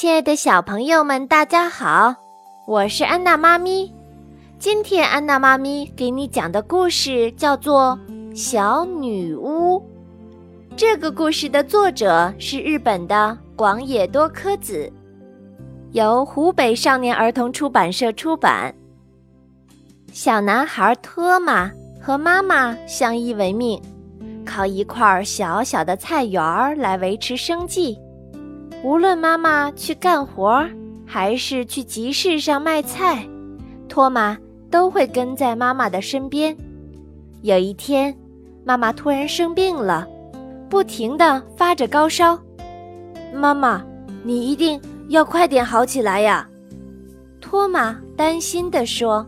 亲爱的小朋友们，大家好，我是安娜妈咪。今天安娜妈咪给你讲的故事叫做《小女巫》。这个故事的作者是日本的广野多科子，由湖北少年儿童出版社出版。小男孩托马和妈妈相依为命，靠一块小小的菜园儿来维持生计。无论妈妈去干活，还是去集市上卖菜，托马都会跟在妈妈的身边。有一天，妈妈突然生病了，不停地发着高烧。妈妈，你一定要快点好起来呀！托马担心地说。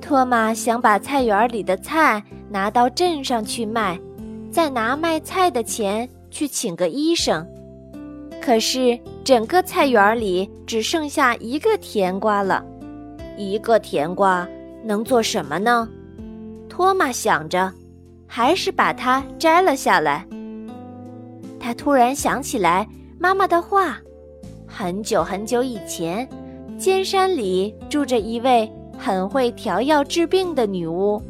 托马想把菜园里的菜拿到镇上去卖，再拿卖菜的钱去请个医生。可是，整个菜园里只剩下一个甜瓜了。一个甜瓜能做什么呢？托马想着，还是把它摘了下来。他突然想起来妈妈的话：很久很久以前，尖山里住着一位很会调药治病的女巫。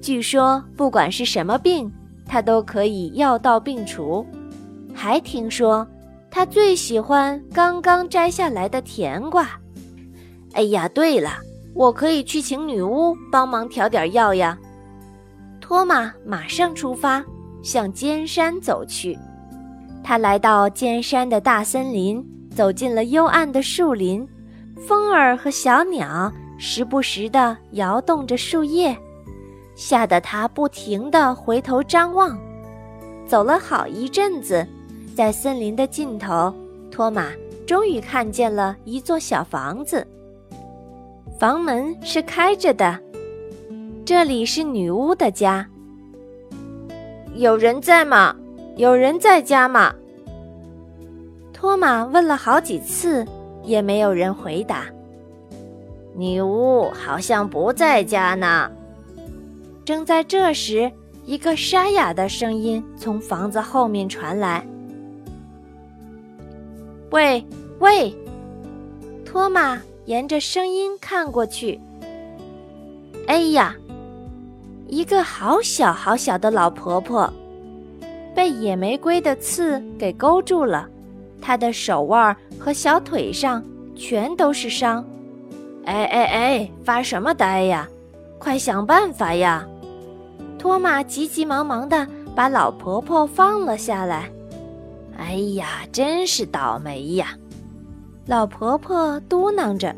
据说，不管是什么病，她都可以药到病除。还听说。他最喜欢刚刚摘下来的甜瓜。哎呀，对了，我可以去请女巫帮忙调点药呀。托马马上出发，向尖山走去。他来到尖山的大森林，走进了幽暗的树林。风儿和小鸟时不时地摇动着树叶，吓得他不停地回头张望。走了好一阵子。在森林的尽头，托马终于看见了一座小房子。房门是开着的，这里是女巫的家。有人在吗？有人在家吗？托马问了好几次，也没有人回答。女巫好像不在家呢。正在这时，一个沙哑的声音从房子后面传来。喂喂，托马沿着声音看过去。哎呀，一个好小好小的老婆婆，被野玫瑰的刺给勾住了，她的手腕和小腿上全都是伤。哎哎哎，发什么呆呀？快想办法呀！托马急急忙忙地把老婆婆放了下来。哎呀，真是倒霉呀！老婆婆嘟囔着，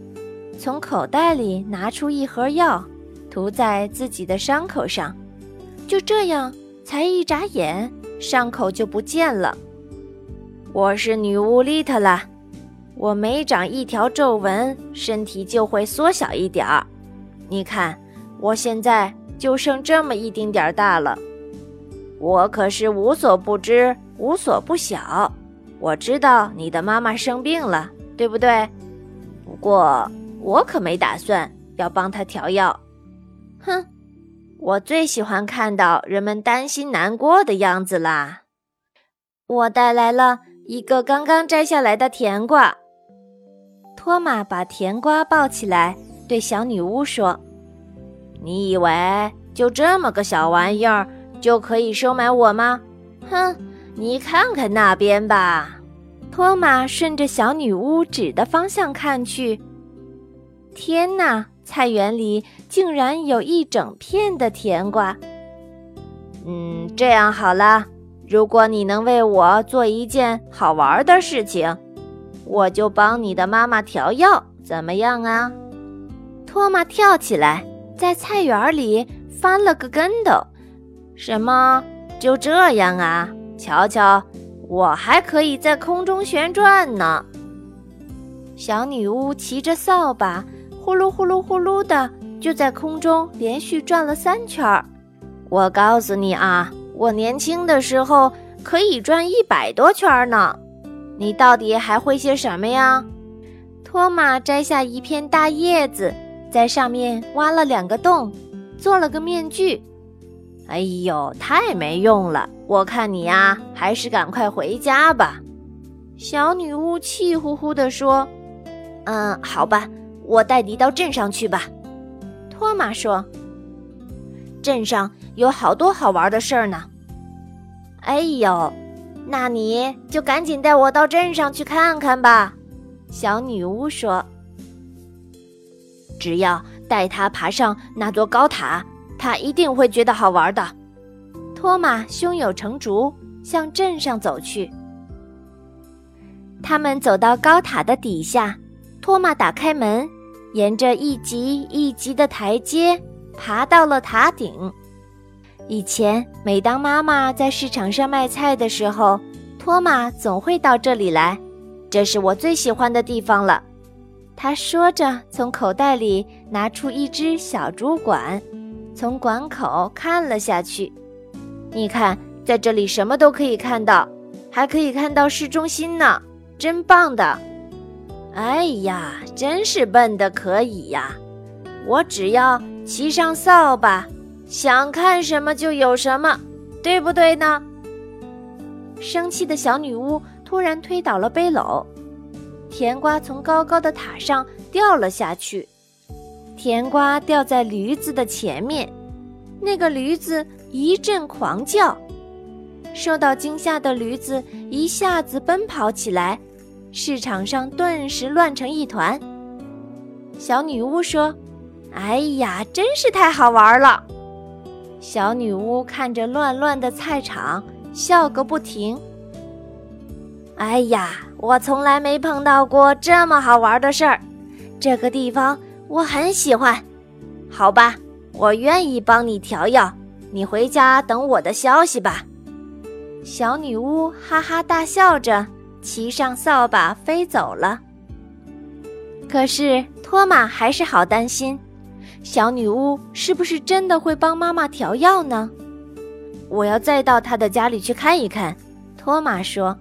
从口袋里拿出一盒药，涂在自己的伤口上。就这样，才一眨眼，伤口就不见了。我是女巫丽特啦，我每长一条皱纹，身体就会缩小一点儿。你看，我现在就剩这么一丁点儿大了。我可是无所不知。无所不晓，我知道你的妈妈生病了，对不对？不过我可没打算要帮她调药。哼，我最喜欢看到人们担心难过的样子啦。我带来了一个刚刚摘下来的甜瓜。托马把甜瓜抱起来，对小女巫说：“你以为就这么个小玩意儿就可以收买我吗？”哼。你看看那边吧，托马顺着小女巫指的方向看去。天哪，菜园里竟然有一整片的甜瓜。嗯，这样好了，如果你能为我做一件好玩的事情，我就帮你的妈妈调药，怎么样啊？托马跳起来，在菜园里翻了个跟头。什么？就这样啊？瞧瞧，我还可以在空中旋转呢。小女巫骑着扫把，呼噜呼噜呼噜的，就在空中连续转了三圈儿。我告诉你啊，我年轻的时候可以转一百多圈呢。你到底还会些什么呀？托马摘下一片大叶子，在上面挖了两个洞，做了个面具。哎呦，太没用了！我看你呀，还是赶快回家吧。小女巫气呼呼地说：“嗯，好吧，我带你到镇上去吧。”托马说：“镇上有好多好玩的事儿呢。”哎呦，那你就赶紧带我到镇上去看看吧。”小女巫说：“只要带她爬上那座高塔，她一定会觉得好玩的。”托马胸有成竹，向镇上走去。他们走到高塔的底下，托马打开门，沿着一级一级的台阶爬到了塔顶。以前，每当妈妈在市场上卖菜的时候，托马总会到这里来。这是我最喜欢的地方了。他说着，从口袋里拿出一只小竹管，从管口看了下去。你看，在这里什么都可以看到，还可以看到市中心呢。真棒的！哎呀，真是笨的可以呀！我只要骑上扫把，想看什么就有什么，对不对呢？生气的小女巫突然推倒了背篓，甜瓜从高高的塔上掉了下去。甜瓜掉在驴子的前面，那个驴子一阵狂叫，受到惊吓的驴子一下子奔跑起来。市场上顿时乱成一团。小女巫说：“哎呀，真是太好玩了！”小女巫看着乱乱的菜场，笑个不停。“哎呀，我从来没碰到过这么好玩的事儿，这个地方我很喜欢。好吧，我愿意帮你调药，你回家等我的消息吧。”小女巫哈哈大笑着。骑上扫把飞走了。可是托马还是好担心，小女巫是不是真的会帮妈妈调药呢？我要再到她的家里去看一看。托马说。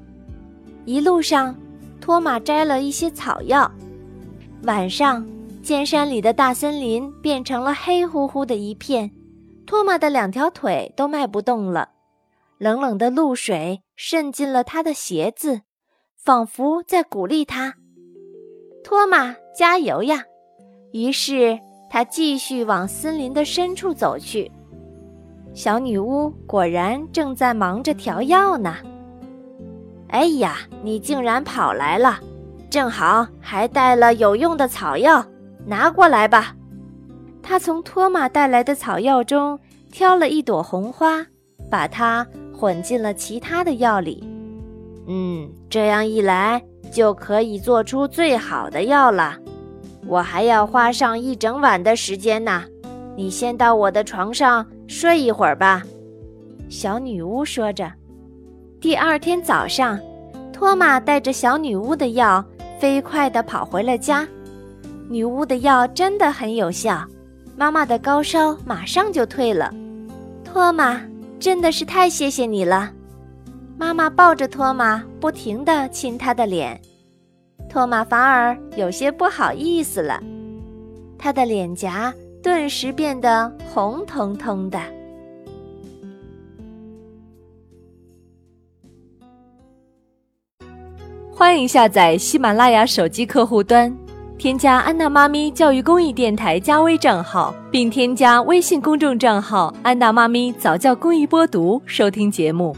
一路上，托马摘了一些草药。晚上，尖山里的大森林变成了黑乎乎的一片，托马的两条腿都迈不动了，冷冷的露水渗进了他的鞋子。仿佛在鼓励他：“托马，加油呀！”于是他继续往森林的深处走去。小女巫果然正在忙着调药呢。哎呀，你竟然跑来了，正好还带了有用的草药，拿过来吧。他从托马带来的草药中挑了一朵红花，把它混进了其他的药里。嗯，这样一来就可以做出最好的药了。我还要花上一整晚的时间呢。你先到我的床上睡一会儿吧。”小女巫说着。第二天早上，托马带着小女巫的药飞快地跑回了家。女巫的药真的很有效，妈妈的高烧马上就退了。托马，真的是太谢谢你了。妈妈抱着托马，不停地亲他的脸，托马反而有些不好意思了，他的脸颊顿时变得红彤彤的。欢迎下载喜马拉雅手机客户端，添加安娜妈咪教育公益电台加微账号，并添加微信公众账号“安娜妈咪早教公益播读”，收听节目。